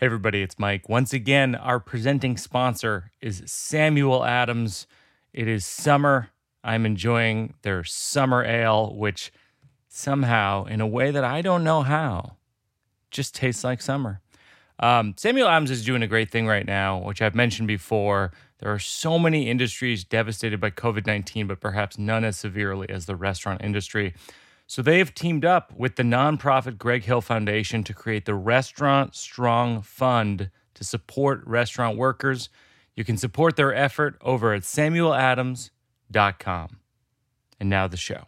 Hey, everybody, it's Mike. Once again, our presenting sponsor is Samuel Adams. It is summer. I'm enjoying their summer ale, which somehow, in a way that I don't know how, just tastes like summer. Um, Samuel Adams is doing a great thing right now, which I've mentioned before. There are so many industries devastated by COVID 19, but perhaps none as severely as the restaurant industry. So they have teamed up with the nonprofit Greg Hill Foundation to create the Restaurant Strong Fund to support restaurant workers. You can support their effort over at samueladams.com. And now the show.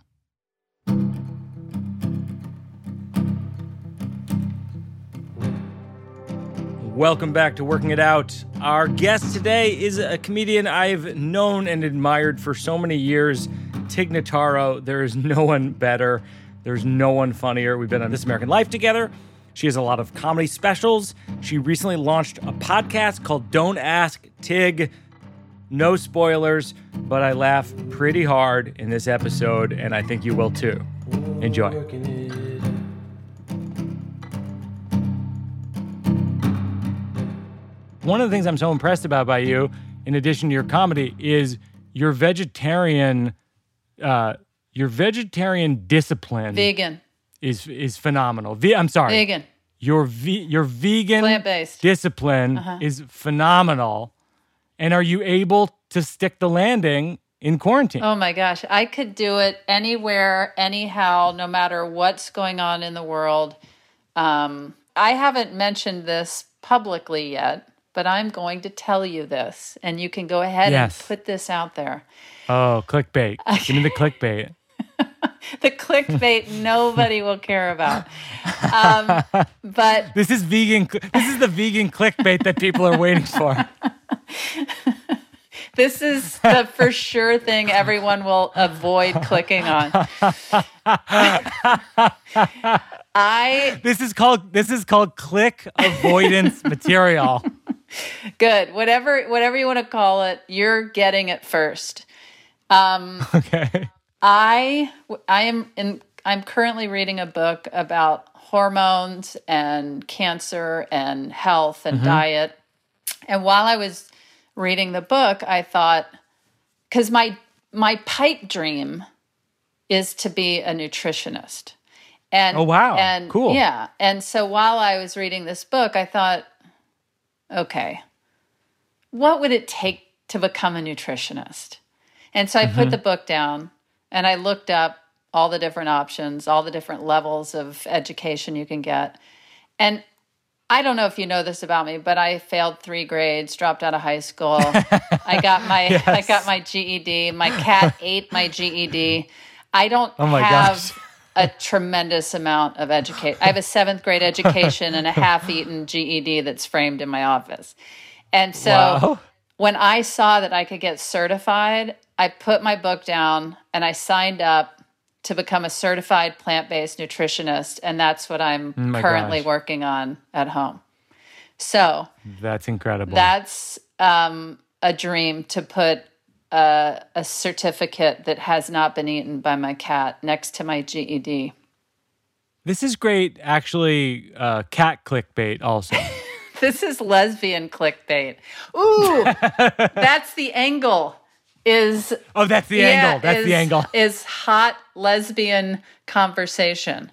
Welcome back to Working It Out. Our guest today is a comedian I've known and admired for so many years, Tig Notaro. There is no one better. There's no one funnier. We've been on This American Life together. She has a lot of comedy specials. She recently launched a podcast called Don't Ask Tig. No spoilers, but I laugh pretty hard in this episode, and I think you will too. Enjoy. One of the things I'm so impressed about by you, in addition to your comedy, is your vegetarian, uh, your vegetarian discipline Vegan. is is phenomenal. Ve- I'm sorry, Vegan. your ve- your vegan Plant-based. discipline Uh-huh. is phenomenal. And are you able to stick the landing in quarantine? Oh my gosh. I could do it anywhere, anyhow, no matter what's going on in the world. Um, I haven't mentioned this publicly yet, but I'm going to tell you this, and you can go ahead Yes. and put this out there. Oh, clickbait! Give me the clickbait. The clickbait nobody will care about. Um, but This is vegan. This is the vegan clickbait that people are waiting for. this is the for sure thing everyone will avoid clicking on. I This is called this is called click avoidance material. Good whatever whatever you want to call it you're getting it first um Okay. i i am in i'm currently reading a book about hormones and cancer and health and diet and while i was reading the book i thought cuz my my pipe dream is to be a nutritionist and Oh, wow. and Cool. yeah and so while i was reading this book i thought okay what would it take to become a nutritionist and so i Mm-hmm. put the book down and i looked up all the different options all the different levels of education you can get and I don't know if you know this about me, but I failed three grades, dropped out of high school. I got my I got my GED. My cat ate my GED. I don't Oh my have gosh. A tremendous amount of education. I have a seventh grade education and a half-eaten GED that's framed in my office. And so Wow. when I saw that I could get certified, I put my book down and I signed up to become a certified plant based nutritionist. And that's what I'm Oh currently gosh. working on at home. So That's incredible. that's um, a dream to put a, a certificate that has not been eaten by my cat next to my GED. this is great actually uh cat clickbait also. This is lesbian clickbait. Ooh, that's the angle. Is Oh, that's the Yeah, angle. That's is, the angle. Is hot lesbian conversation,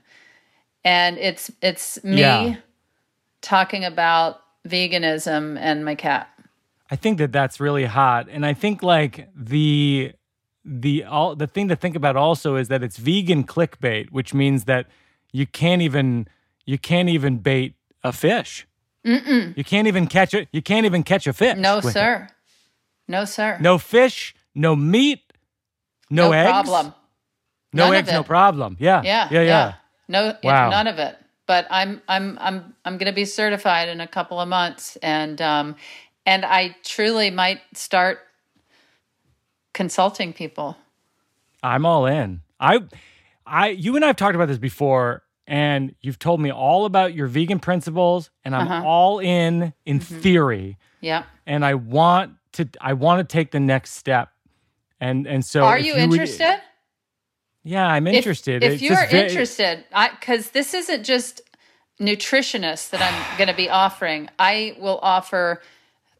and it's it's me Yeah. talking about veganism and my cat. I think that that's really hot, and I think like the the all the thing to think about also is that it's vegan clickbait, which means that you can't even you can't even bait a fish. Mm-mm. You can't even catch it. You can't even catch a fish. No, with it. sir. No, sir. No fish. No meat. No, eggs. No eggs. problem. No None eggs. No problem. Yeah. Yeah, Yeah. Yeah. No, yeah, Wow. none of it. But I'm I'm I'm I'm going to be certified in a couple of months, and um, and I truly might start consulting people. I'm all in. I, I, you and I have talked about this before, and you've told me all about your vegan principles, and I'm Uh-huh. all in in Mm-hmm. theory, Yeah. and I want to, I want to take the next step, and and so Are if you would- interested? yeah, I'm interested. If, It's you're just interested, because this isn't just nutritionists that I'm going to be offering. I will offer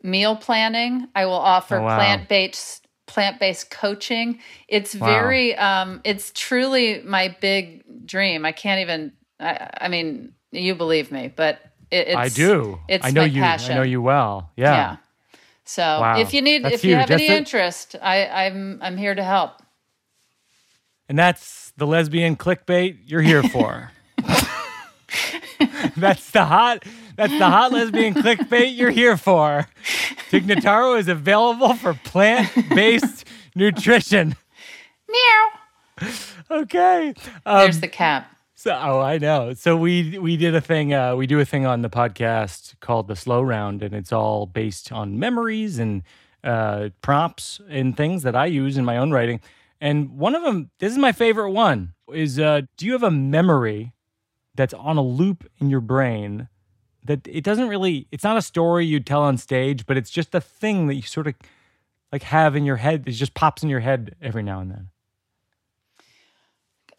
meal planning. I will offer Oh, wow. plant based plant based coaching. It's Wow. very um, it's truly my big dream. I can't even. I, I mean, you believe me, but it, it's I do. It's I know my you. passion. I know you well. Yeah. Yeah. So Wow. if you need, That's if you huge. have That's any it. interest, I, I'm I'm here to help. And that's the lesbian clickbait you're here for. that's the hot that's the hot lesbian clickbait you're here for. Tig Notaro is available for plant-based nutrition. Meow. Okay. Um, There's the cap. so, oh, I know. So we we did a thing. Uh, we do a thing on the podcast called the Slow Round, and it's all based on memories and uh, prompts and things that I use in my own writing. And one of them, this is my favorite one, is uh, do you have a memory that's on a loop in your brain that it doesn't really, it's not a story you'd tell on stage, but it's just a thing that you sort of like have in your head. It just pops in your head every now and then.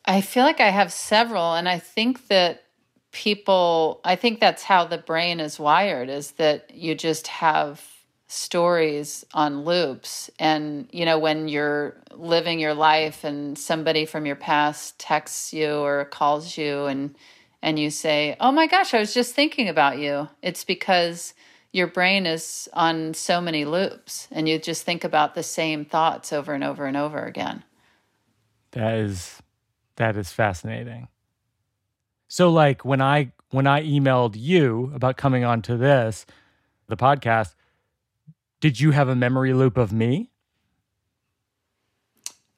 I feel like I have several, and I think that people, I think that's how the brain is wired is that you just have stories on loops. And, you know, when you're living your life and somebody from your past texts you or calls you and, and you say, Oh my gosh, I was just thinking about you. It's because your brain is on so many loops and you just think about the same thoughts over and over and over again. That is that is fascinating. So like when I when I emailed you about coming on to this the podcast, did you have a memory loop of me?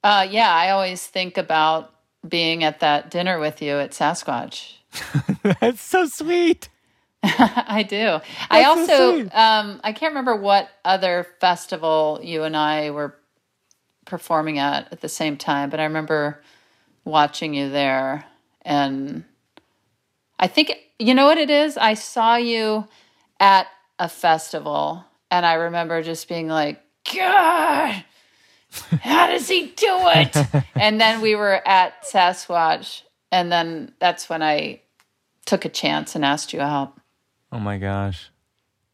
Uh, yeah, I always think about being at that dinner with you at Sasquatch. That's so sweet. I do. I That's so also, sweet. um, I can't remember what other festival you and I were performing at at the same time, but I remember watching you there. And I think, you know what it is? I saw you at a festival, and I remember just being like, God, how does he do it? and then we were at Sasquatch, and then that's when I took a chance and asked you out. Oh my gosh.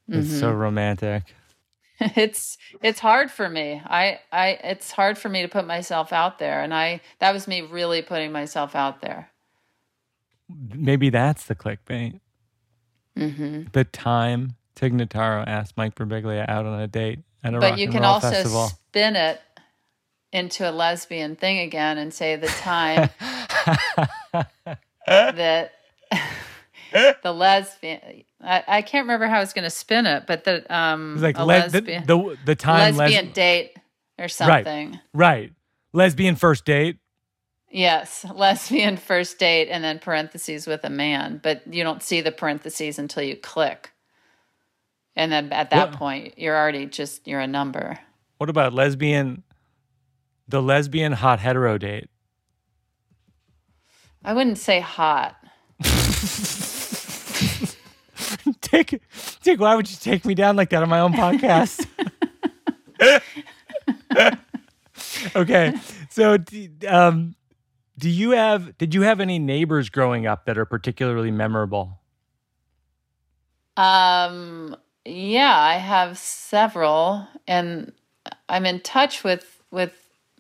It's so romantic. it's it's hard for me i i it's hard for me to put myself out there and i that was me really putting myself out there Maybe that's the clickbait. Mm-hmm. The time Tig Notaro asked Mike Birbiglia out on a date at a but rock you and can roll also festival. spin it into a lesbian thing again and say the time that the lesbian I, I can't remember how I was going to spin it but the um It's like le- lesbian the the time les- lesbian date or something right. Lesbian first date. Yes, lesbian first date and then parentheses with a man, but you don't see the parentheses until you click. And then at that What- point, you're already just you're a number. What about lesbian the lesbian hot hetero date? I wouldn't say hot. Tig, Tig, why would you take me down like that on my own podcast? okay, so um, do you have? Did you have any neighbors growing up that are particularly memorable? Um yeah, I have several and I'm in touch with with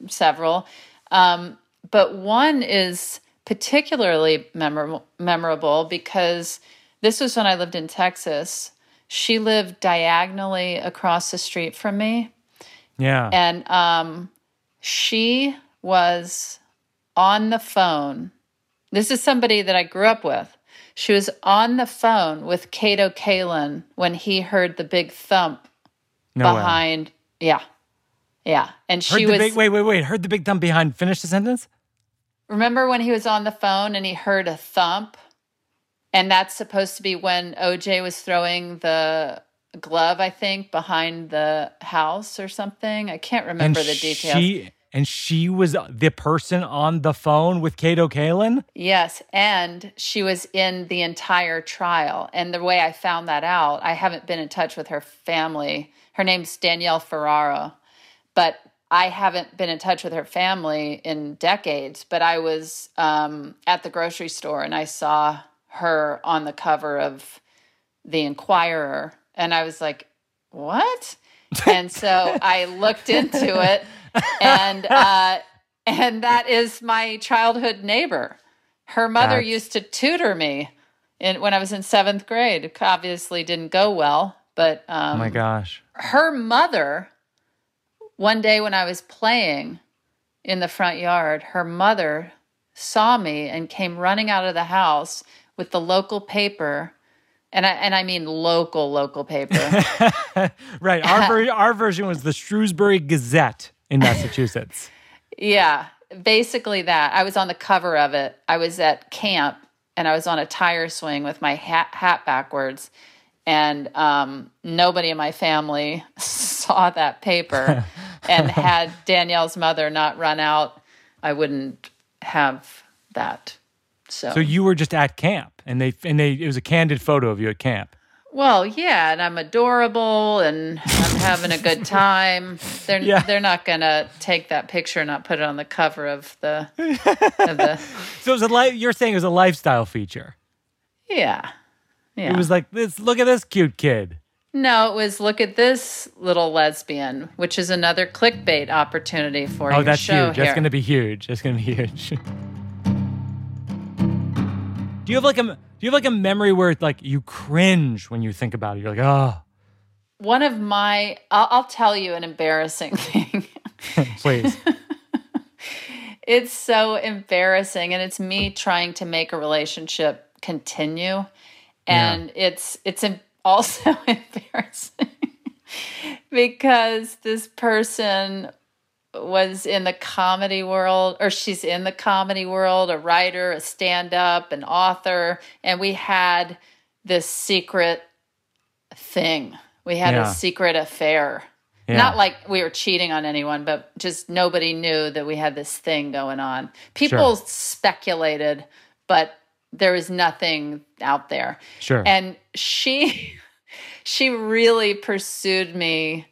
several. Um but one is particularly memorable memorable because this was when I lived in Texas. She lived diagonally across the street from me Yeah, and um, she was on the phone. This is somebody that I grew up with. She was on the phone with Kato Kaelin when he heard the big thump no way. behind. Yeah, yeah, and Heard she the was. big, wait, wait, wait. Heard the big thump behind. Finish the sentence. Remember when he was on the phone and he heard a thump? And that's supposed to be when OJ was throwing the glove, I think, behind the house or something. I can't remember the details. She and she was the person on the phone with Kato Kaelin. Yes, and she was in the entire trial. And the way I found that out, I haven't been in touch with her family. Her name's Danielle Ferraro, but I haven't been in touch with her family in decades. But I was um, at the grocery store and I saw her on the cover of the Inquirer. And I was like, what? And so I looked into it, and uh, and that is my childhood neighbor. Her mother That's- used to tutor me in, when I was in seventh grade. Obviously didn't go well, but um, Oh my gosh. her mother one day when i was playing in the front yard her mother saw me and came running out of the house with the local paper and i and i mean local local paper right. Our, ver- our version was the Shrewsbury Gazette in Massachusetts. yeah basically that i was on the cover of it i was at camp and i was on a tire swing with my hat, hat backwards and um, nobody in my family saw that paper and had danielle's mother not run out i wouldn't have that so, so you were just at camp, and they and they it was a candid photo of you at camp. well yeah and i'm adorable and i'm having a good time they're Yeah. they're not gonna take that picture and not put it on the cover of the of the So it was a li- you're saying it was a lifestyle feature. yeah yeah It was like this. Look at this cute kid. No, it was look at this little lesbian, which is another clickbait opportunity for Oh, that's show huge. here. That's going to be huge. That's going to be huge. do you have like a do you have like a memory where it's like you cringe when you think about it? You're like, oh, One of my, I'll, I'll tell you an embarrassing thing. please. it's so embarrassing, and it's me trying to make a relationship continue, and it's it's also embarrassing because this person was in the comedy world or she's in the comedy world a writer a stand-up an author and we had this secret thing we had Yeah. a secret affair Yeah. not like we were cheating on anyone but just nobody knew that we had this thing going on people Sure. speculated but there was nothing out there Sure. and she she really pursued me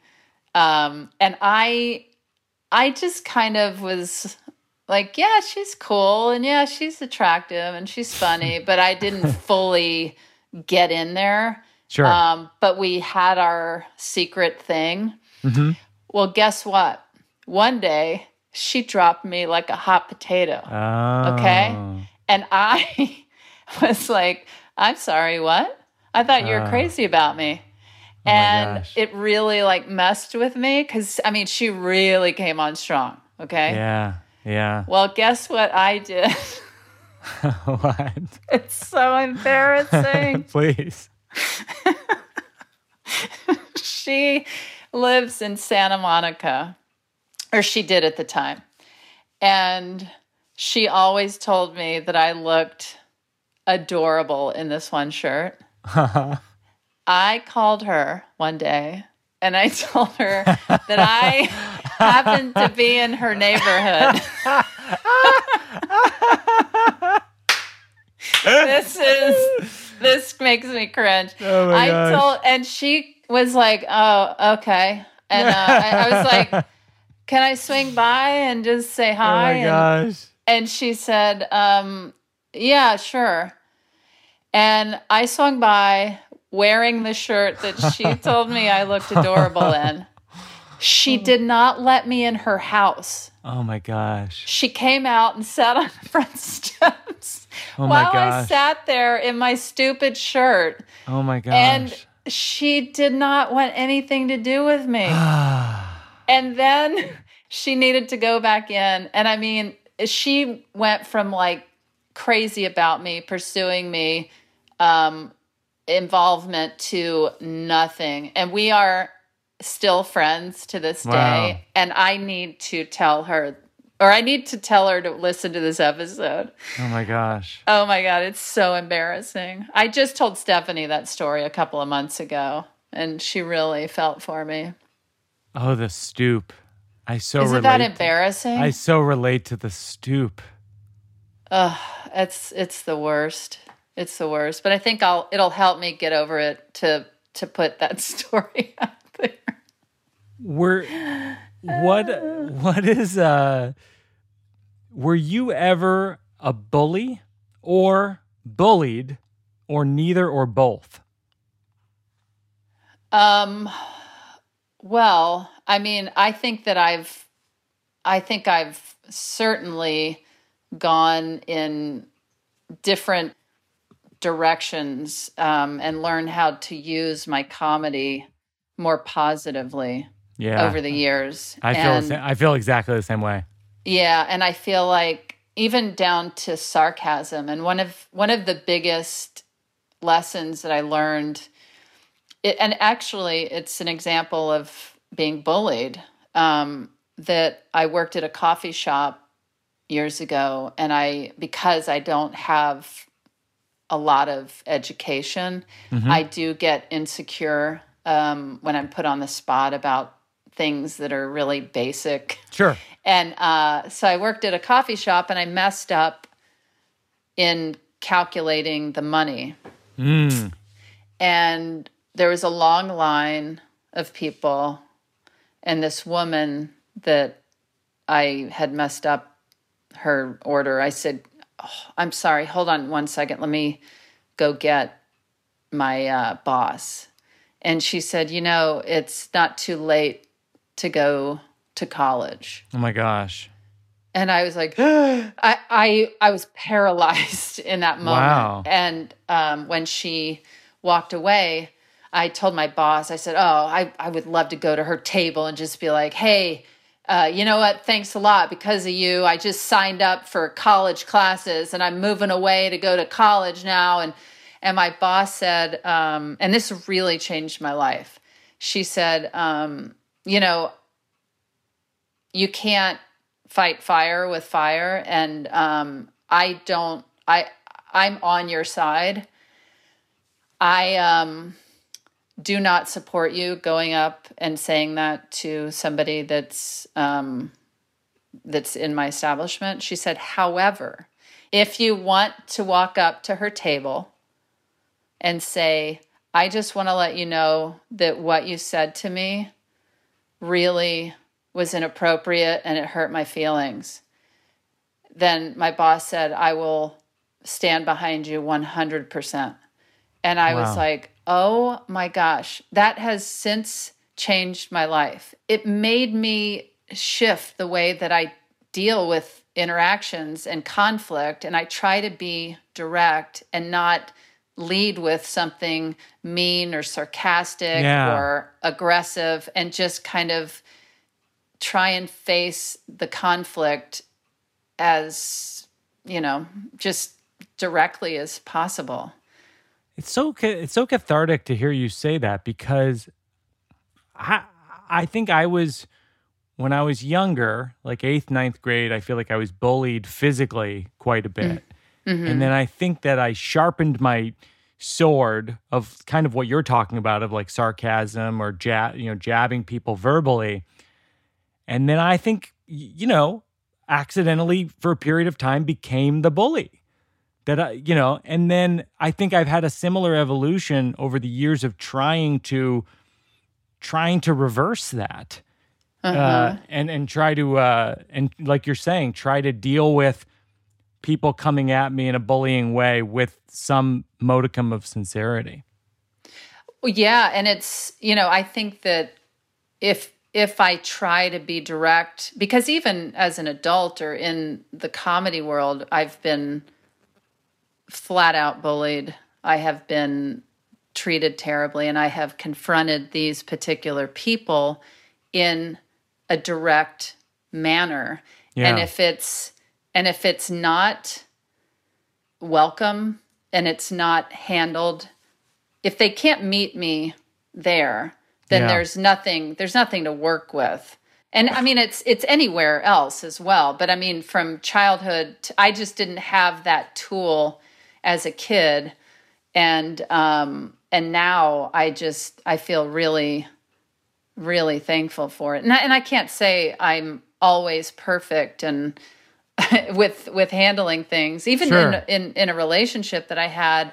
um and i i just kind of was like yeah she's cool and yeah she's attractive and she's funny but i didn't fully get in there sure. um but we had our secret thing Mm-hmm. well guess what one day she dropped me like a hot potato Oh. Okay. and I was like, I'm sorry, what? I thought you were Ah. crazy about me. my and it really like messed with me because I mean, she really came on strong. Okay. Yeah. Yeah. Well, guess what I did? what? it's so embarrassing. Please. she lives in Santa Monica, or she did at the time. And she always told me that I looked adorable in this one shirt. I called her one day and I told her that I happened to be in her neighborhood. this is this makes me cringe. Oh I gosh. told and she was like, "Oh, okay." And uh, I, I was like, "Can I swing by and just say oh hi?" my and, gosh. and she said, um, "Yeah, sure." And I swung by wearing the shirt that she told me I looked adorable in. She oh. did not let me in her house. Oh my gosh. She came out and sat on the front steps Oh my while I sat there in my stupid shirt. Oh my gosh. And she did not want anything to do with me. and then she needed to go back in. And I mean, she went from like crazy about me, pursuing me, um, involvement to nothing. And we are still friends to this Wow. day. And I need to tell her, or I need to tell her to listen to this episode. oh my gosh. Oh my God, it's so embarrassing. I just told Stephanie that story a couple of months ago, and she really felt for me. Oh, the stoop. I so Isn't relate. that embarrassing? I so relate to the stoop. Ugh, it's it's the worst. It's the worst. But I think I'll it'll help me get over it to to put that story out there. Were what what is uh were you ever a bully or bullied or neither or both? Um, well, I mean, I think that I've, I think I've certainly gone in different directions um, and learned how to use my comedy more positively Yeah. over the years. I feel And- I feel exactly the same way. yeah, and I feel like even down to sarcasm and one of one of the biggest lessons that I learned it, and actually it's an example of being bullied um, that I worked at a coffee shop years ago and I because I don't have a lot of education I do get insecure um, when I'm put on the spot about things that are really basic Sure. and uh, so I worked at a coffee shop and I messed up in calculating the money. Mm. And there was a long line of people, and this woman that I had messed up her order, I said, oh, I'm sorry, hold on one second. Let me go get my uh, boss. And she said, You know, it's not too late to go to college Oh my gosh. and I was like, I, I, I was paralyzed in that moment. Wow. And um, when she walked away, I told my boss, I said, "Oh, I, I would love to go to her table and just be like, hey." Uh, you know what? Thanks a lot. Because of you, I just signed up for college classes, and I'm moving away to go to college now. And and my boss said, um, and this really changed my life. She said, um, you know, you can't fight fire with fire and um, i don't i i'm on your side i um, do not support you going up and saying that to somebody that's um, that's in my establishment she said however if you want to walk up to her table and say i just want to let you know that what you said to me really was inappropriate and it hurt my feelings, then my boss said, I will stand behind you 100%. And I Wow. was like, oh my gosh, that has since changed my life. It made me shift the way that I deal with interactions and conflict. And I try to be direct and not lead with something mean or sarcastic Yeah. or aggressive and just kind of try and face the conflict as you know just directly as possible It's so it's so cathartic to hear you say that because I I think I was when I was younger, like eighth, ninth grade, I feel like I was bullied physically quite a bit. Mm, mm-hmm. And then I think that I sharpened my sword of kind of what you're talking about of like sarcasm or jab, you know, jabbing people verbally. And then I think, you know, accidentally for a period of time became the bully that I, you know, and then I think I've had a similar evolution over the years of trying to trying to reverse that. Uh, and and try to uh, and like you're saying, try to deal with people coming at me in a bullying way with some modicum of sincerity. Yeah and it's you know i think that if if i try to be direct because even as an adult or in the comedy world i've been flat out bullied. I have been treated terribly and i have confronted these particular people in a direct manner. And if it's and if it's not welcome and it's not handled if they can't meet me there then Yeah. there's nothing there's nothing to work with. And i mean it's it's anywhere else as well but i mean from childhood to, i just didn't have that tool as a kid and um and now i just i feel really really thankful for it. And I, and I can't say i'm always perfect and with with handling things. Even Sure. in, in in a relationship that i had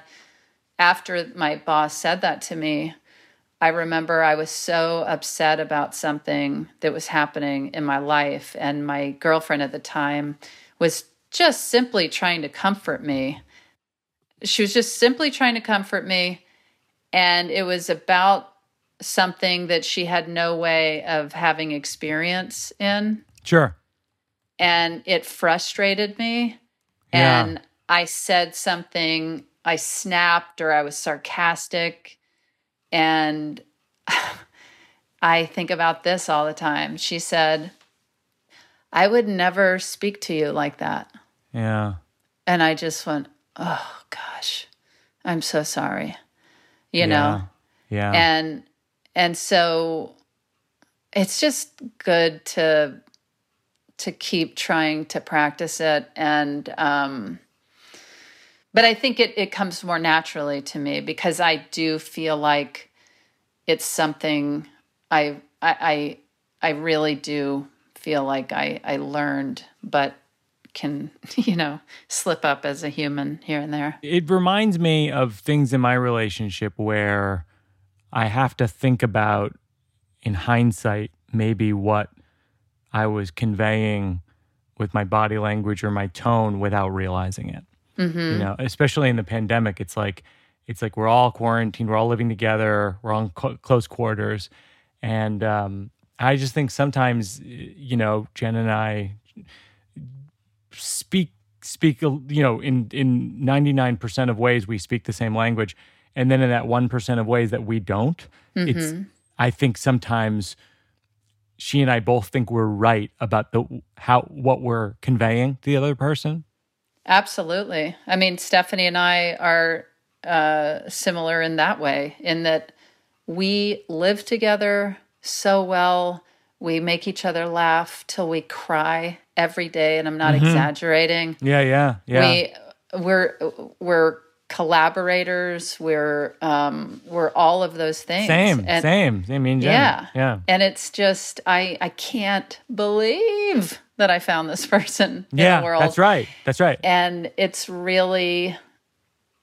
after my boss said that to me i remember i was so upset about something that was happening in my life. And my girlfriend at the time was just simply trying to comfort me she was just simply trying to comfort me. And it was about something that she had no way of having experience in. Sure. And it frustrated me. Yeah. And I said something, I snapped or I was sarcastic. And I think about this all the time. She said, I would never speak to you like that. Yeah. And I just went, oh gosh, I'm so sorry. You know? Yeah. And and so it's just good to to keep trying to practice it and um but I think it it comes more naturally to me because I do feel like it's something I I I, I really do feel like I I learned but can you know slip up as a human here and there. it reminds me of things in my relationship where I have to think about, in hindsight, maybe what I was conveying with my body language or my tone without realizing it. You know, especially in the pandemic, it's like it's like we're all quarantined, we're all living together, we're in close quarters, and um, I just think sometimes, you know, Jen and I speak speak you know in in 99% of ways we speak the same language and then in that 1% of ways that we don't it's i think sometimes she and i both think we're right about the how what we're conveying to the other person Absolutely. I mean, Stephanie and I are uh, similar in that way, in that we live together so well. We make each other laugh till we cry every day, and I'm not exaggerating. yeah yeah yeah We we're we're collaborators. We're um, we're all of those things. same And- same i mean Yeah. yeah And it's just I I can't believe that I found this person yeah in the world that's right that's right and it's really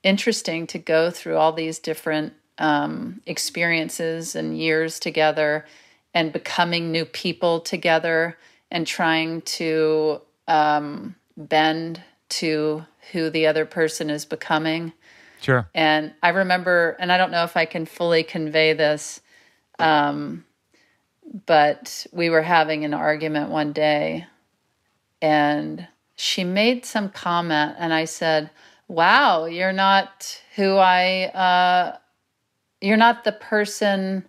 interesting to go through all these different um, experiences and years together and becoming new people together and trying to um, bend to who the other person is becoming sure and I remember, and I don't know if I can fully convey this, um, but we were having an argument one day, and she made some comment, and I said, "Wow, you're not who I, uh, you're not the person."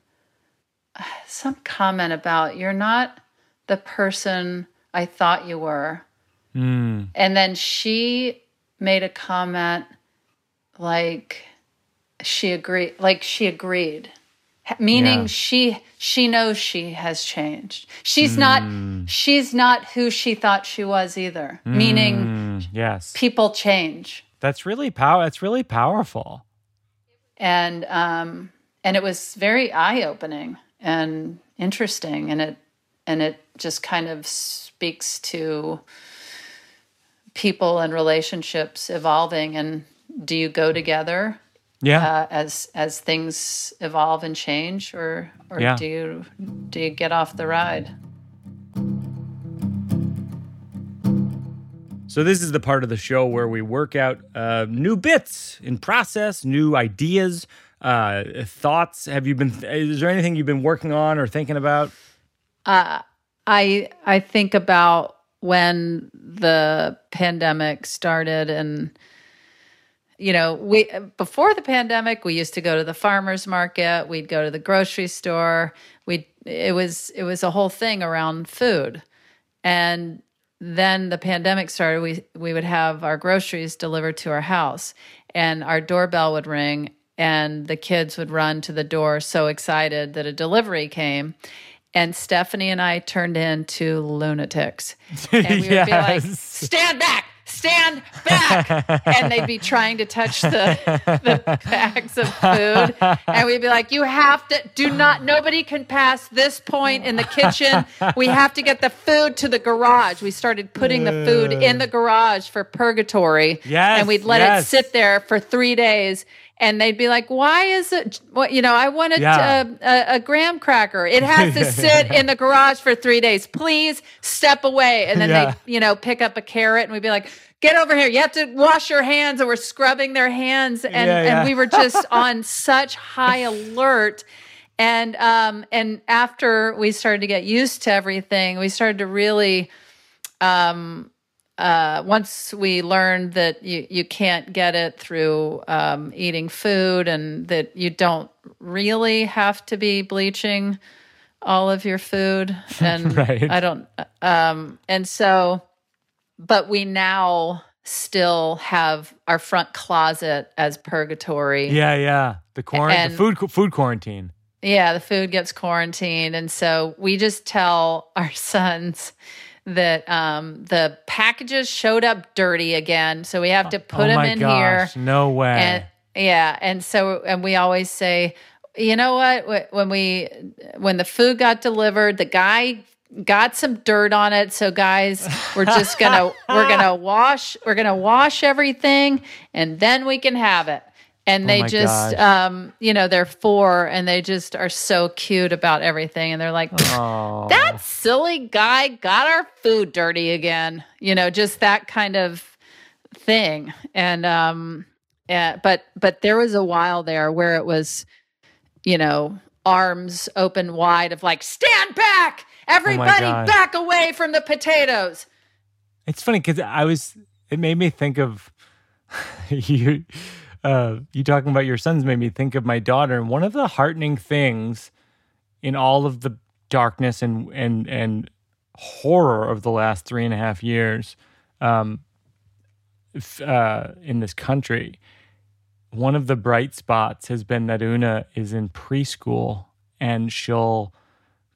Some comment about you're not the person I thought you were, mm, and then she made a comment like she agreed like she agreed. Meaning Yeah. she she knows she has changed. She's not she's not who she thought she was either. Meaning Mm, yes. people change. That's really power that's really powerful. And um and it was very eye-opening and interesting and it and it just kind of speaks to people and relationships evolving and do you go together yeah uh, as as things evolve and change or or Yeah. do you do you get off the ride So this is the part of the show where we work out uh, new bits in process, new ideas, uh, thoughts. Have you been? Is there anything you've been working on or thinking about? Uh, I I think about when the pandemic started and you know, we before the pandemic, we used to go to the farmers market, we'd go to the grocery store. We it was it was a whole thing around food. And then the pandemic started, we we would have our groceries delivered to our house and our doorbell would ring and the kids would run to the door so excited that a delivery came. And Stephanie and I turned into lunatics. And we would be like, stand back, stand back. and they'd be trying to touch the, the bags of food. And we'd be like, you have to, do not, nobody can pass this point in the kitchen. We have to get the food to the garage. We started putting the food in the garage for purgatory. Yes, And we'd let yes. it sit there for three days. And they'd be like, "Why is it? What you know? I wanted Yeah. a, a, a graham cracker. It has to sit in the garage for three days. Please step away." And then Yeah. they, you know, pick up a carrot, and we'd be like, "Get over here! You have to wash your hands." And we're scrubbing their hands, and Yeah, yeah. and we were just on such high alert. And um and after we started to get used to everything, we started to really um uh, once we learned that you, you can't get it through um, eating food and that you don't really have to be bleaching all of your food and Right. i don't um, and so but we now still have our front closet as purgatory Yeah, yeah. The quarantine, the food food quarantine. yeah, the food gets quarantined. And so we just tell our sons that um, the packages showed up dirty again. So we have to put oh them in gosh, here. No way. And yeah. And so, and we always say, you know what? When we, when the food got delivered, the guy got some dirt on it. So guys, we're just gonna, we're gonna wash, we're gonna wash everything and then we can have it. And they Oh just, um, you know, they're four and they just are so cute about everything. And they're like, oh. that silly guy got our food dirty again. You know, just that kind of thing. And um yeah, but but there was a while there where it was, you know, arms open wide of like, stand back, everybody God. back away from the potatoes. It's funny because I was. It made me think of you. Uh, you talking about your sons made me think of my daughter, and one of the heartening things in all of the darkness and and and horror of the last three and a half years um, uh, in this country, one of the bright spots has been that Oona is in preschool and she'll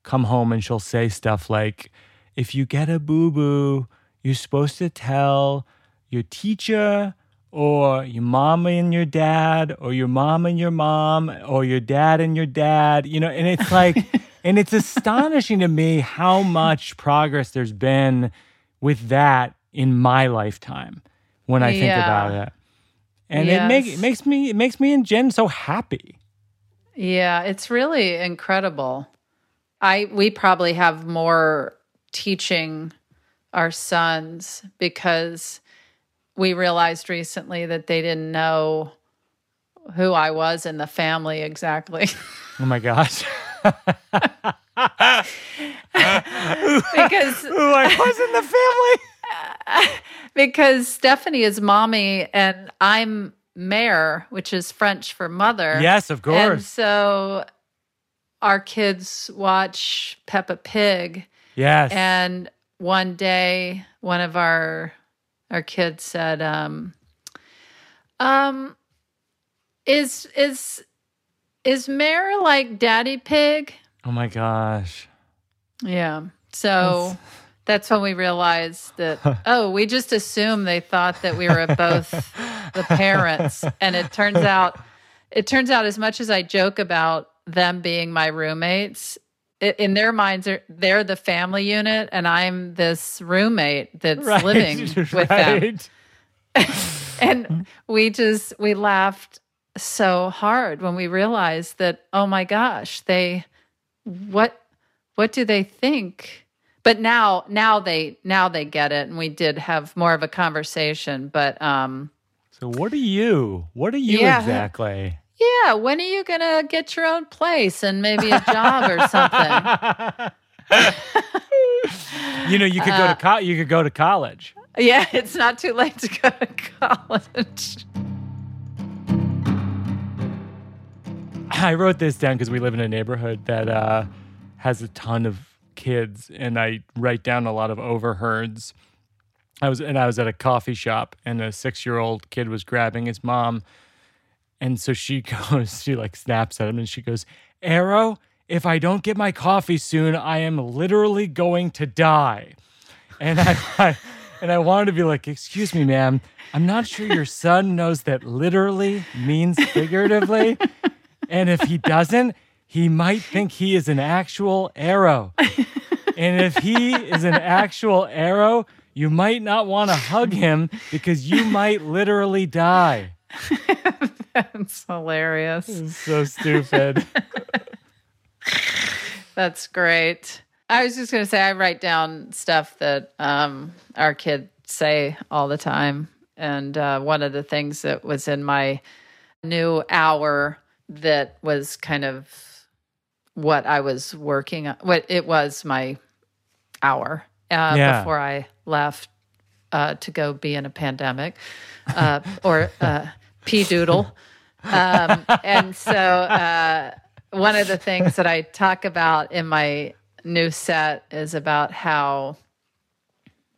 come home and she'll say stuff like, if you get a boo boo, you're supposed to tell your teacher or your mom and your dad or your mom and your mom or your dad and your dad, you know, and it's like, and it's astonishing to me how much progress there's been with that in my lifetime when I think Yeah. about it. And it, make, it makes me it makes me and Jen so happy. Yeah, it's really incredible. I we probably have more teaching our sons because we realized recently that they didn't know who I was in the family exactly. Oh my gosh. because Who I was in the family. because Stephanie is mommy and I'm mère, which is French for mother. Yes, of course. And so our kids watch Peppa Pig Yes. And one day, one of our our kids said, um, um, is is is Mère like Daddy Pig? oh my gosh. Yeah. So that's when we realized that oh, we just assumed they thought that we were both the parents, and it turns out it turns out as much as I joke about them being my roommates. In their minds, they're, they're the family unit, and I'm this roommate that's Right. living with them. right. And we just we laughed so hard when we realized that oh my gosh, they what what do they think? But now now they now they get it and we did have more of a conversation, but um So what are you? What are you Yeah. exactly? Yeah, when are you going to get your own place and maybe a job or something? you know, you could go to co- you could go to college. Yeah, it's not too late to go to college. I wrote this down because we live in a neighborhood that uh, has a ton of kids, and I write down a lot of overheards. I was and I was at a coffee shop, and a six-year-old kid was grabbing his mom, and so she goes, she like snaps at him, and she goes, "Arrow, if I don't get my coffee soon, I am literally going to die." And I, I and I wanted to be like, "Excuse me, ma'am, I'm not sure your son knows that literally means figuratively." And if he doesn't, he might think he is an actual arrow. And if he is an actual arrow, you might not want to hug him because you might literally die. That's hilarious. So stupid. That's great. I was just going to say, I write down stuff that um, our kids say all the time. And uh, one of the things that was in my new hour that was kind of what I was working on, what it was my hour uh, Yeah. before I left uh, to go be in a pandemic uh, or uh, pea doodle. Um, and so uh, one of the things that I talk about in my new set is about how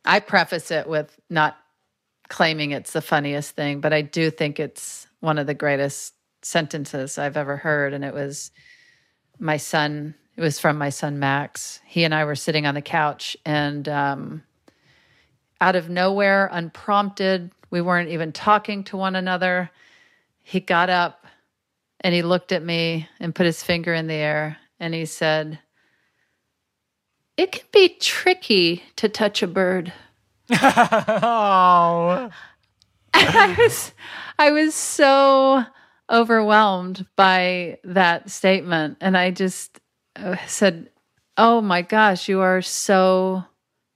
I preface it with not claiming it's the funniest thing, but I do think it's one of the greatest sentences I've ever heard. And it was my son, it was from my son Max. He and I were sitting on the couch and um, out of nowhere, unprompted, we weren't even talking to one another. He got up and he looked at me and put his finger in the air and he said, It can be tricky to touch a bird. oh. I was I was so overwhelmed by that statement and I just uh, said, "Oh my gosh, you are so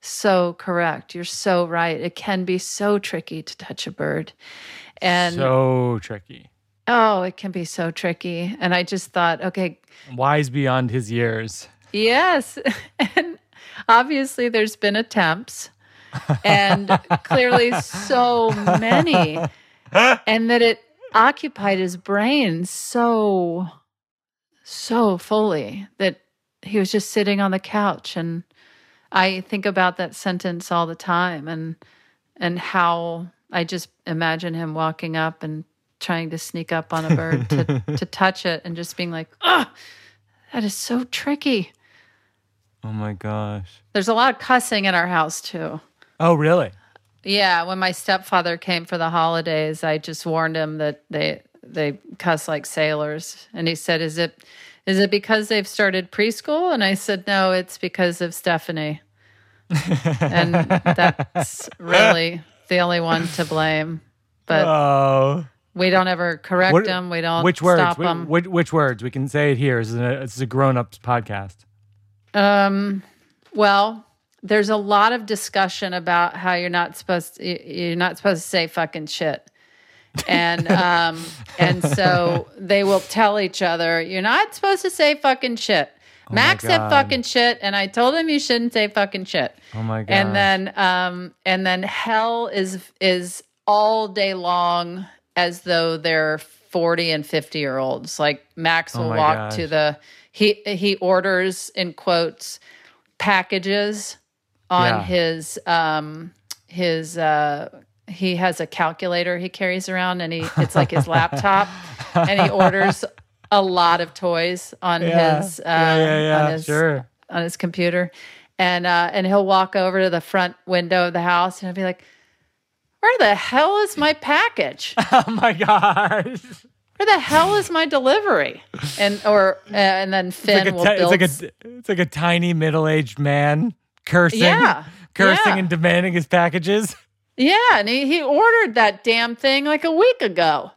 so correct. You're so right. It can be so tricky to touch a bird." And so tricky. oh, it can be so tricky. And I just thought, okay, Wise beyond his years. Yes. And obviously, there's been attempts, and clearly, so many, and that it occupied his brain so, so fully that he was just sitting on the couch. And I think about that sentence all the time and, and how I just imagine him walking up and trying to sneak up on a bird to, to touch it and just being like, oh, that is so tricky. Oh my gosh. There's a lot of cussing in our house too. Oh, really? Yeah, when my stepfather came for the holidays, I just warned him that they they cuss like sailors, and he said, "Is it is it because they've started preschool?" And I said, "No, it's because of Stephanie." and that's really the only one to blame. But oh. we don't ever correct What- them. We don't Which words? stop them. Which, which words? We can say it here. This is a, this is a grown ups podcast. Um, well, there's a lot of discussion about how you're not supposed to, you're not supposed to say fucking shit. And um and so they will tell each other, you're not supposed to say fucking shit. Max said fucking shit and I told him you shouldn't say fucking shit. Oh my god. And then um and then hell is is all day long as though they're 40 and 50 year olds. Like Max will Oh walk gosh. to the he he orders in quotes packages on Yeah. his um his uh he has a calculator he carries around and he it's like his laptop and he orders a lot of toys on yeah. his uh, yeah, yeah, yeah. on his sure. on his computer, and uh, and he'll walk over to the front window of the house and he'll be like, "Where the hell is my package? Oh my gosh. Where the hell is my delivery?" And or uh, and then Finn It's like, a will ti- it's build. like a it's like a tiny middle aged man cursing, Yeah, cursing and demanding his packages. Yeah, and he, he ordered that damn thing like a week ago.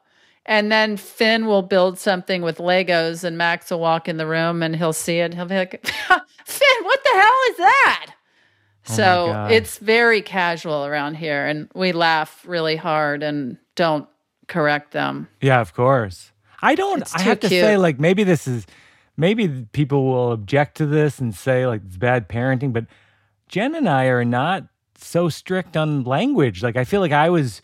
And then Finn will build something with Legos, and Max will walk in the room and he'll see it. He'll be like, Finn, what the hell is that? Oh so it's very casual around here, and we laugh really hard and don't correct them. Yeah, of course. I don't. I have to say, like, maybe this is, maybe people will object to this and say like it's bad parenting. But Jen and I are not so strict on language. Like, I feel like I was,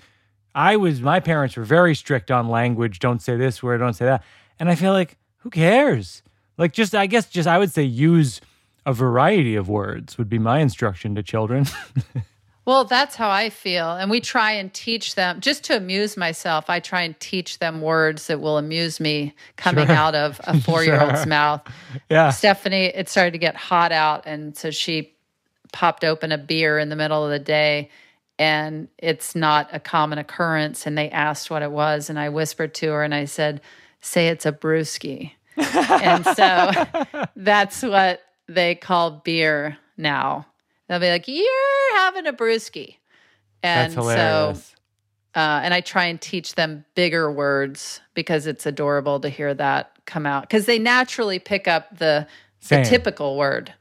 I was. My parents were very strict on language. Don't say this word. Don't say that. And I feel like who cares? Like, just I guess just I would say use a variety of words would be my instruction to children. Well, that's how I feel. And we try and teach them, just to amuse myself, I try and teach them words that will amuse me coming out of a four year old's Sure. mouth. yeah. Stephanie, it started to get hot out. And so she popped open a beer in the middle of the day. And it's not a common occurrence. And they asked what it was. And I whispered to her and I said, Say it's a brewski. and so that's what they call beer now. They'll be like, You're having a brewski. And so uh, and I try and teach them bigger words because it's adorable to hear that come out because they naturally pick up the, the typical word.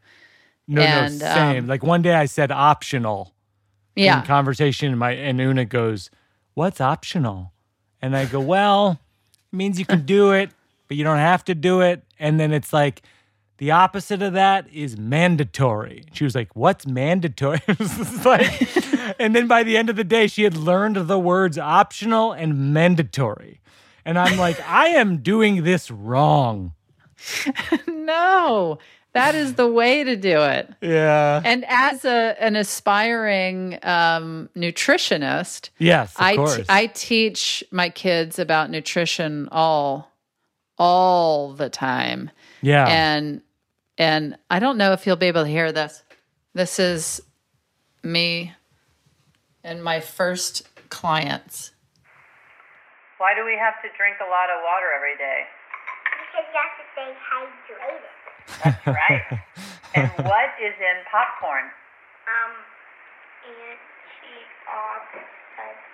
No, And, no, same. um, like one day I said optional Yeah. in conversation, and my and Oona goes, "What's optional?" And I go, "Well, it means you can do it, but you don't have to do it." And then it's like the opposite of that is mandatory. She was like, "What's mandatory?" It was just like, and then by the end of the day, she had learned the words optional and mandatory. And I'm like, I am doing this wrong. no, that is the way to do it. Yeah. And as a an aspiring um, nutritionist, Yes, of I, course. t- I teach my kids about nutrition all all the time. yeah. And and I don't know if you'll be able to hear this. This is me and my first clients. Why do we have to drink a lot of water every day? Because you have to stay hydrated. That's right. and what is in popcorn? Um, antioxidants.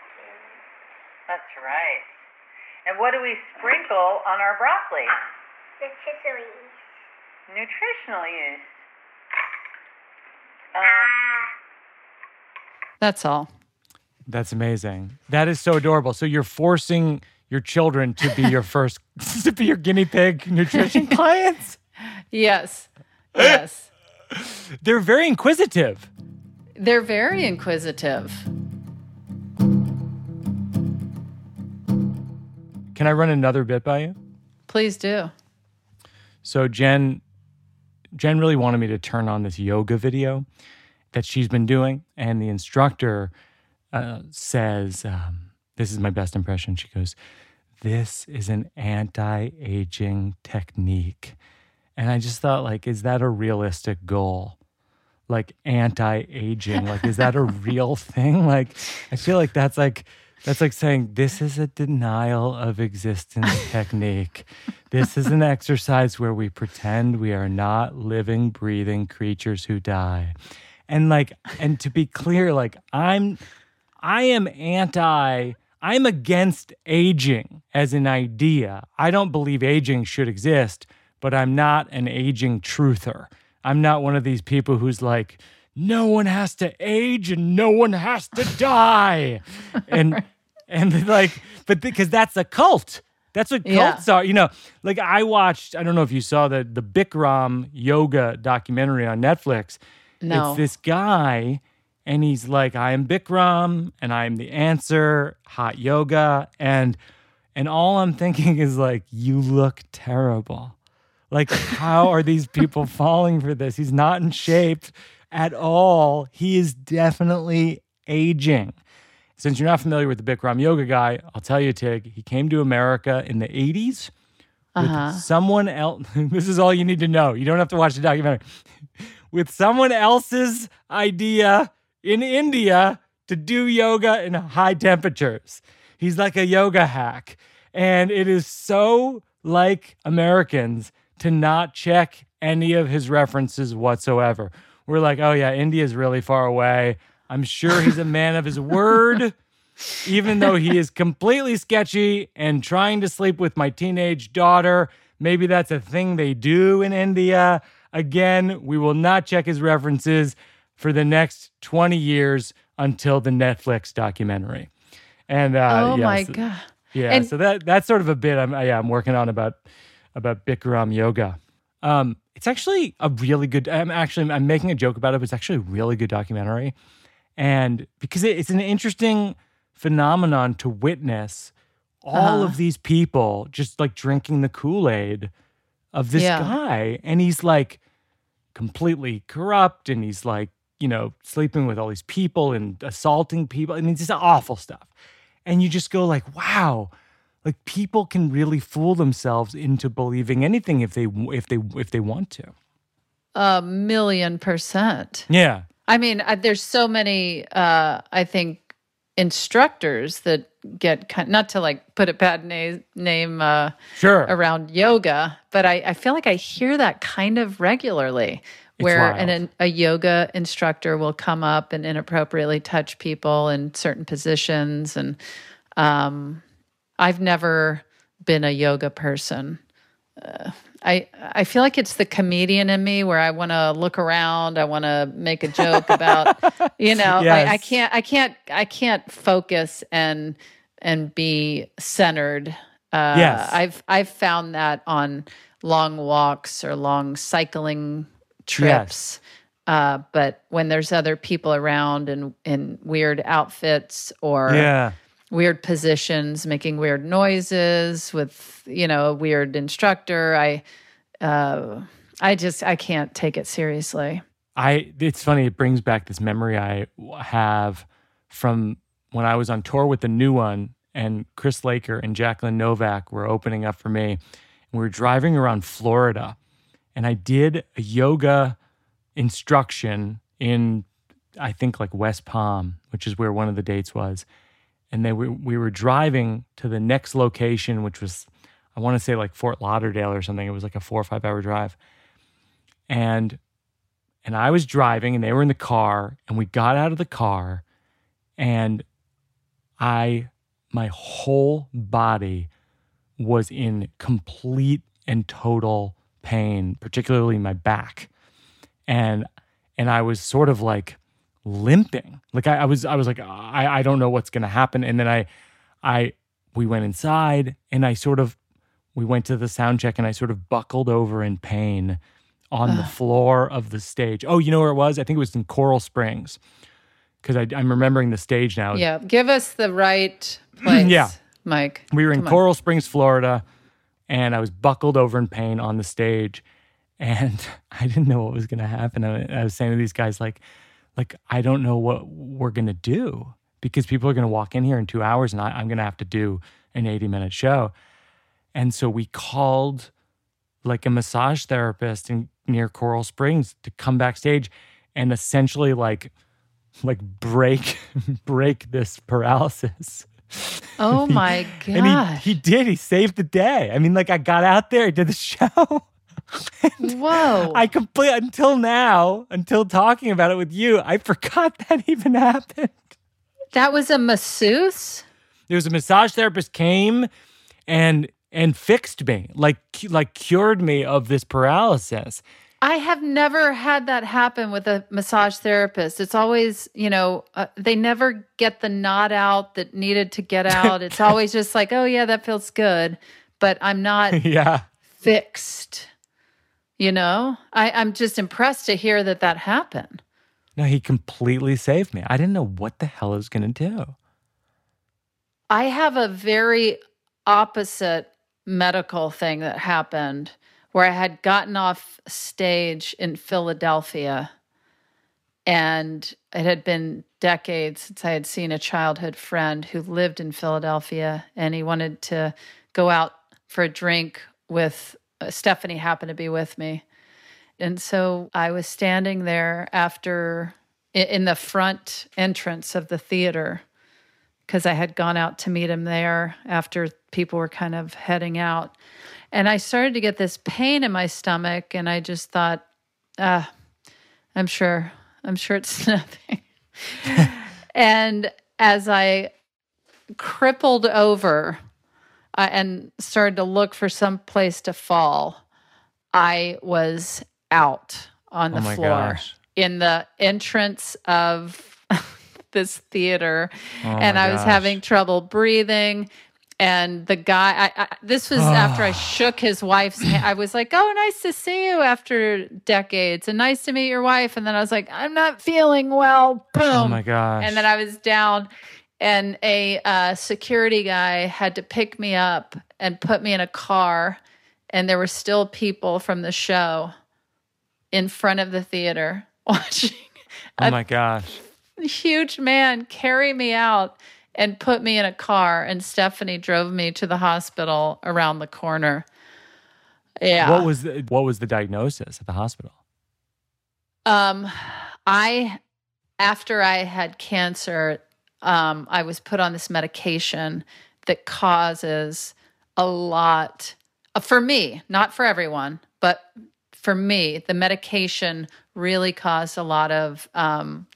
That's right. And what do we sprinkle on our broccoli? Rotisseries. Nutritional use. Um, Ah. That's all. That's amazing. That is so adorable. So you're forcing your children to be your first to be your guinea pig nutrition clients. Yes. Yes. They're very inquisitive. They're very inquisitive. Can I run another bit by you? Please do. So Jen Jen really wanted me to turn on this yoga video that she's been doing and the instructor uh, says um, this is my best impression she goes this is an anti-aging technique and i just thought like is that a realistic goal? Like anti-aging like is that a real thing? Like i feel like that's like that's like saying this is a denial of existence technique. This is an exercise where we pretend we are not living breathing creatures who die. And like and to be clear like i'm i am anti i'm against aging as an idea. I don't believe aging should exist but i'm not an aging truther i'm not one of these people who's like no one has to age and no one has to die and and like but because that's a cult that's what Yeah. cults are you know like i watched i don't know if you saw the the bikram yoga documentary on netflix No. it's this guy, and he's like, I am Bikram, and I am the answer, hot yoga. And and all I'm thinking is like, you look terrible. Like, how are these people falling for this? He's not in shape at all. He is definitely aging. Since you're not familiar with the Bikram yoga guy, I'll tell you, Tig, he came to America in the 80s with Uh-huh. someone else. this is all you need to know. You don't have to watch the documentary. with someone else's idea in India to do yoga in high temperatures. He's like a yoga hack. And it is so like Americans to not check any of his references whatsoever. We're like, oh, yeah, India's really far away. I'm sure he's a man of his word even though he is completely sketchy and trying to sleep with my teenage daughter. Maybe that's a thing they do in India. Again, we will not check his references for the next 20 years until the Netflix documentary. And uh, oh yeah, my so- god. yeah, And- so that that's sort of a bit I'm yeah, I'm working on about about Bikram yoga. Um, it's actually a really good. I'm actually I'm making a joke about it, but it's actually a really good documentary, and because it, it's an interesting phenomenon to witness all Uh-huh. of these people just like drinking the Kool Aid of this Yeah. guy, and he's like completely corrupt, and he's like you know sleeping with all these people and assaulting people. I mean, it's just awful stuff, and you just go like, wow like people can really fool themselves into believing anything if they if they if they want to. A million percent. Yeah. I mean, I, there's so many, uh, I think, instructors that get kind not to like put a bad na- name uh, Sure. around yoga, but I, I feel like I hear that kind of regularly where an, a yoga instructor will come up and inappropriately touch people in certain positions and um, i've never been a yoga person uh, I, I feel like it's the comedian in me where I want to look around. I want to make a joke about, you know, I, I can't, I can't, I can't focus and and be centered. Uh, Yes. I've I've found that on long walks or long cycling trips. Uh, but when there's other people around and in weird outfits or yeah. Weird positions, making weird noises with you know a weird instructor, I uh, I just I can't take it seriously. I it's funny it brings back this memory I have from when I was on tour with the new one and Chris Laker and Jacqueline Novak were opening up for me. And we were driving around Florida and I did a yoga instruction in I think like West Palm, which is where one of the dates was. And then we, we were driving to the next location, which was I want to say like Fort Lauderdale or something. It was like a four or five hour drive. And and I was driving and they were in the car and we got out of the car and I my whole body was in complete and total pain, particularly my back. And and I was sort of like limping. Like I, I was I was like I, I don't know what's gonna happen. And then I I we went inside and I sort of we went to the sound check and I sort of buckled over in pain on the floor of the stage. Oh, you know where it was? I think it was in Coral Springs. Because I'm remembering the stage now. Yeah, give us the right place. Yeah. Mike. We were in Come on. Coral Springs, Florida, and I was buckled over in pain on the stage, and I didn't know what was going to happen. I was saying to these guys, like, like I don't know what we're going to do because people are going to walk in here in two hours, and I, I'm going to have to do an 80 minute show. And so we called like a massage therapist in near Coral Springs to come backstage and essentially like like break break this paralysis. Oh my god! And he, he did. He saved the day. I mean, like I got out there, did the show. Whoa. I complete until now, until talking about it with you, I forgot that even happened. that was a masseuse? There was a massage therapist came and and fixed me, like like cured me of this paralysis. I have never had that happen with a massage therapist. It's always, you know, uh, they never get the knot out that needed to get out. It's always just like, oh, yeah, that feels good. But I'm not yeah. fixed. You know, I, I'm just impressed to hear that that happened. No, he completely saved me. I didn't know what the hell I was gonna do. I have a very opposite medical thing that happened where I had gotten off stage in Philadelphia and it had been decades since I had seen a childhood friend who lived in Philadelphia and he wanted to go out for a drink with Stephanie happened to be with me. And so I was standing there after in the front entrance of the theater because I had gone out to meet him there after people were kind of heading out. And I started to get this pain in my stomach, and I just thought, ah, I'm sure, I'm sure it's nothing. and as I crippled over uh, and started to look for some place to fall, I was out on the oh floor gosh. in the entrance of this theater Oh and I was gosh. having trouble breathing. And the guy, I, I, this was after I shook his wife's hand. I was like, Oh, nice to see you after decades and nice to meet your wife. And then I was like, I'm not feeling well. Boom. Oh my gosh. And then I was down, and a uh, security guy had to pick me up and put me in a car. And there were still people from the show in front of the theater watching oh my gosh. huge man carry me out and put me in a car. And Stephanie drove me to the hospital around the corner. Yeah. What was the what was the diagnosis at the hospital? Um, I after I had cancer, um, I was put on this medication that causes a lot uh, for me, not for everyone, but for me, the medication really caused a lot of um,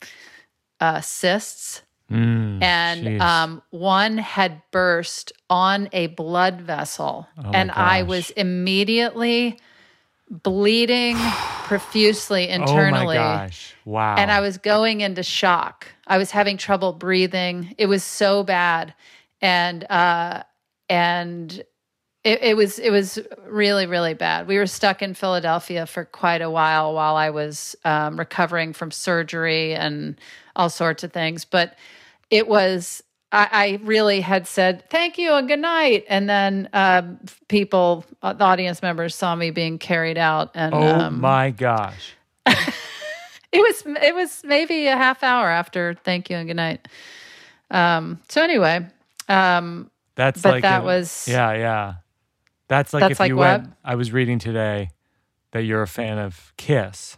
uh, cysts. Mm, And um, one had burst on a blood vessel. Oh and I was immediately bleeding profusely internally. oh my gosh! Wow. And I was going into shock. I was having trouble breathing. It was so bad. And uh and it, it was it was really really bad. We were stuck in Philadelphia for quite a while while I was um, recovering from surgery and all sorts of things. But it was I, I really had said thank you and good night, and then um, people, uh, the audience members, saw me being carried out, and oh um, my gosh! it was it was maybe a half hour after thank you and good night. Um, so anyway, um, That's but like that a- was- yeah, yeah. That's like That's if like you what? went. I was reading today that you're a fan of Kiss.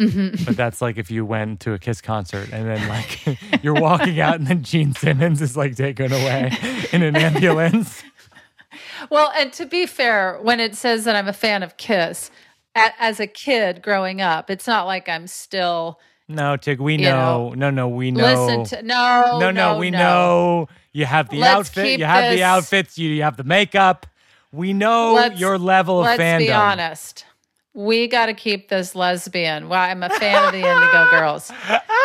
Mm-hmm. But that's like if you went to a Kiss concert and then like you're walking out and then Gene Simmons is like taken away in an ambulance. well, and to be fair, when it says that I'm a fan of Kiss, a, as a kid growing up, it's not like I'm still No, Tig, we You know. No, no, we know. listen to no no, no, we no. know. You have the Let's outfit. You have this- the outfits. You have the makeup. We know Let's- your level of Let's fandom. be honest. We got to keep this lesbian. Well, I'm a fan of the Indigo Girls.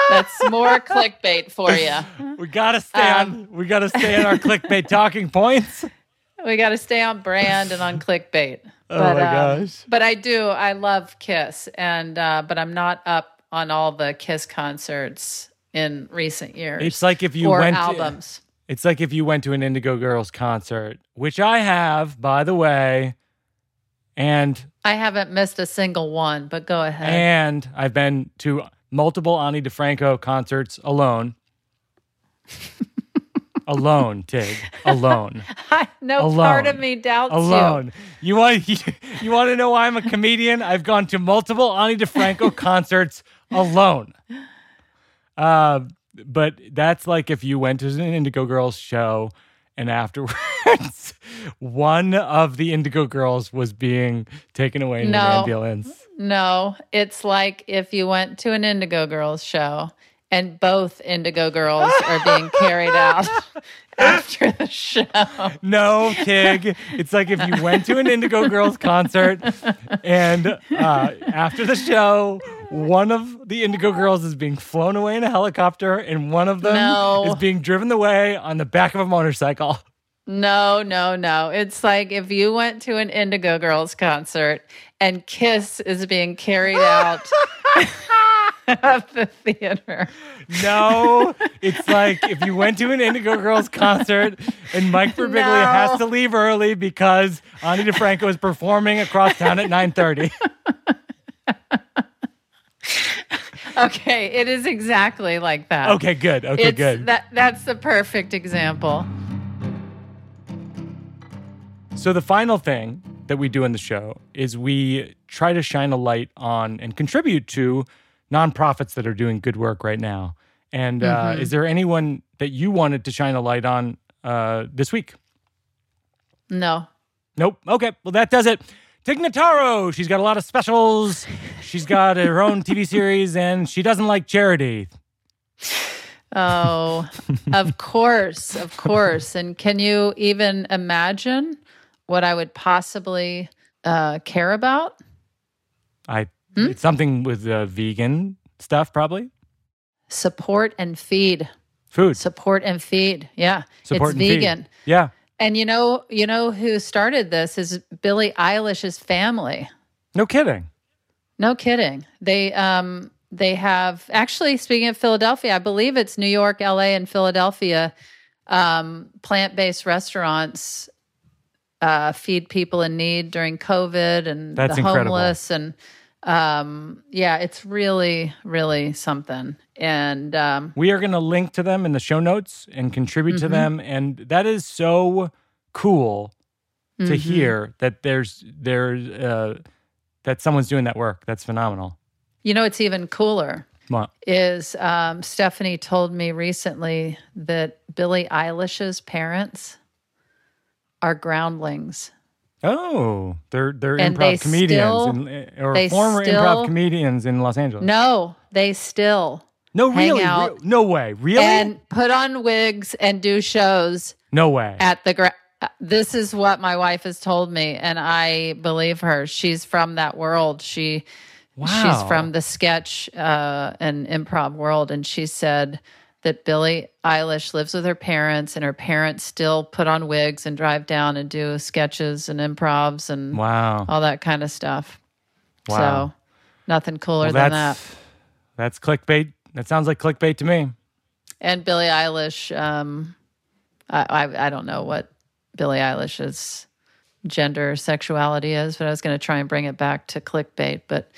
That's more clickbait for you. We gotta stay Um, on. We gotta stay on our clickbait talking points. We got to stay on brand and on clickbait. Oh but, my um, gosh. but I do. I love Kiss, and uh, but I'm not up on all the Kiss concerts in recent years. It's like if you went. albums. It's like if you went to an Indigo Girls concert, which I have, by the way, and I haven't missed a single one. But go ahead. and I've been to multiple Ani DiFranco concerts alone. alone, Tig. Alone. no alone. part of me doubts alone. You want you, want to know why I'm a comedian? I've gone to multiple Ani DiFranco concerts alone. Uh, but that's like if you went to an Indigo Girls show and afterwards one of the Indigo Girls was being taken away in No. an ambulance. No, it's like if you went to an Indigo Girls show and both Indigo Girls are being carried out after the show. No, Tig. It's like if you went to an Indigo Girls concert and uh, after the show, one of the Indigo Girls is being flown away in a helicopter and one of them No. is being driven away on the back of a motorcycle. No, no, no. It's like if you went to an Indigo Girls concert and Kiss is being carried out of the theater. No, it's like if you went to an Indigo Girls concert and Mike Birbiglia No. has to leave early because Ani DiFranco is performing across town at 9:30. Okay, it is exactly like that. Okay, good. Okay, it's, good. That that's the perfect example. So the final thing that we do in the show is we try to shine a light on and contribute to nonprofits that are doing good work right now. And uh, Mm-hmm. is there anyone that you wanted to shine a light on uh, this week? No. Nope. Okay. Well, that does it. Tig Notaro. She's got a lot of specials. She's got her own TV series, and she doesn't like charity. Oh, of course, of course. And can you even imagine what I would possibly uh, care about? I. Hmm? It's something with uh, vegan stuff, probably. Support and feed. Food. Support and feed. Yeah, Support it's and feed. vegan. Yeah. And you know, you know who started this is Billie Eilish's family. No kidding. No kidding. They um they have actually speaking of Philadelphia, I believe it's New York, LA, and Philadelphia. Um, plant-based restaurants uh, feed people in need during COVID and That's the incredible. homeless and um, yeah, it's really, really something. And um, We are going to link to them in the show notes and contribute Mm-hmm. to them. And that is so cool to mhm. hear that there's there's uh, that someone's doing that work. That's phenomenal. you know, it's even cooler. Well, is um, Stephanie told me recently that Billie Eilish's parents are groundlings. Oh, they're they're And improv they comedians still- in, or former still- improv comedians in Los Angeles. No, they still no, really, no way, really, and put on wigs and do shows no way. at the gra- uh, this is what my wife has told me and i believe her she's from that world she wow. she's from the sketch uh, and improv world and she said that billie eilish lives with her parents and her parents still put on wigs and drive down and do sketches and improvs and Wow, all that kind of stuff wow. so nothing cooler Well, than that that's clickbait. That sounds like clickbait to me. and billie eilish um, I, I, I don't know what billie eilish's gender sexuality is but i was going to try and bring it back to clickbait but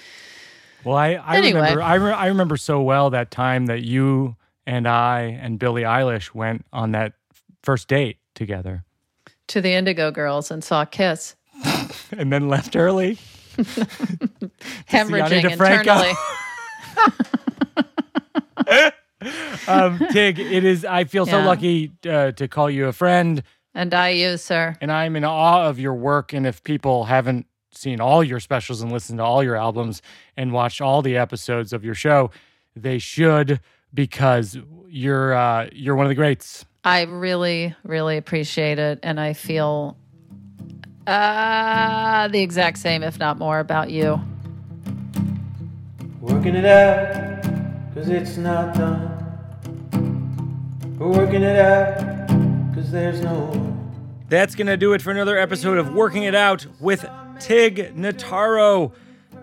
Well, I, I Anyway. remember I, re- I remember so well that time that you and I and Billie Eilish went on that first date together to the indigo girls and saw kiss and then left early. hemorrhaging internally Um, Tig, it is. I feel so Yeah. lucky uh, to call you a friend, and i you sir and I'm in awe of your work. And if people haven't seen all your specials and listened to all your albums and watched all the episodes of your show, they should because you're uh, you're one of the greats. I really, really appreciate it. And I feel uh, the exact same, if not more, about you. Working it out, cause it's not done. We're working it out, cause there's no. That's going to do it for another episode of Working It Out with Tig Notaro.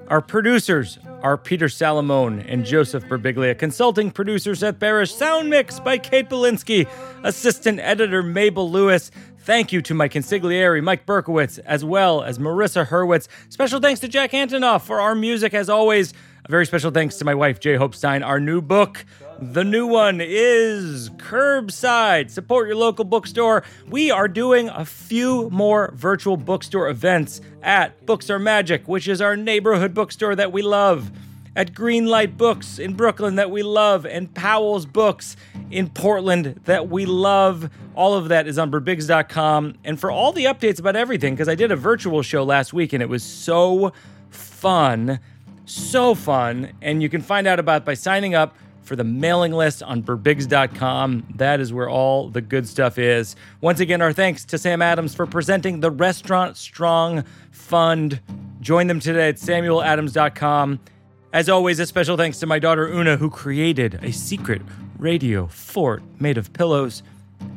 Our producers are Peter Salamone and Joseph Birbiglia, consulting producers at Barish, sound mix by Kate Belinsky, assistant editor Mabel Lewis. Thank you to my consigliere, Mike Berkowitz, as well as Marissa Hurwitz. Special thanks to Jack Antonoff for our music, as always. A very special thanks to my wife, J. Hope Stein. Our new book, the new one is Curbside. Support your local bookstore. We are doing a few more virtual bookstore events at Books Are Magic, which is our neighborhood bookstore that we love. At Greenlight Books in Brooklyn that we love, and Powell's Books in Portland that we love. All of that is on birbigs.com. And for all the updates about everything, because I did a virtual show last week and it was so fun so fun. And you can find out about by signing up for the mailing list on birbigs.com. That is where all the good stuff is. Once again, our thanks to Sam Adams for presenting the Restaurant Strong Fund. Join them today at samueladams.com. As always, a special thanks to my daughter Oona, who created a secret radio fort made of pillows.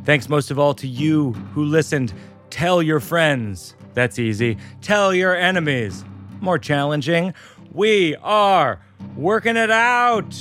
Thanks most of all to you who listened. Tell your friends. That's easy. Tell your enemies. More challenging. We are working it out.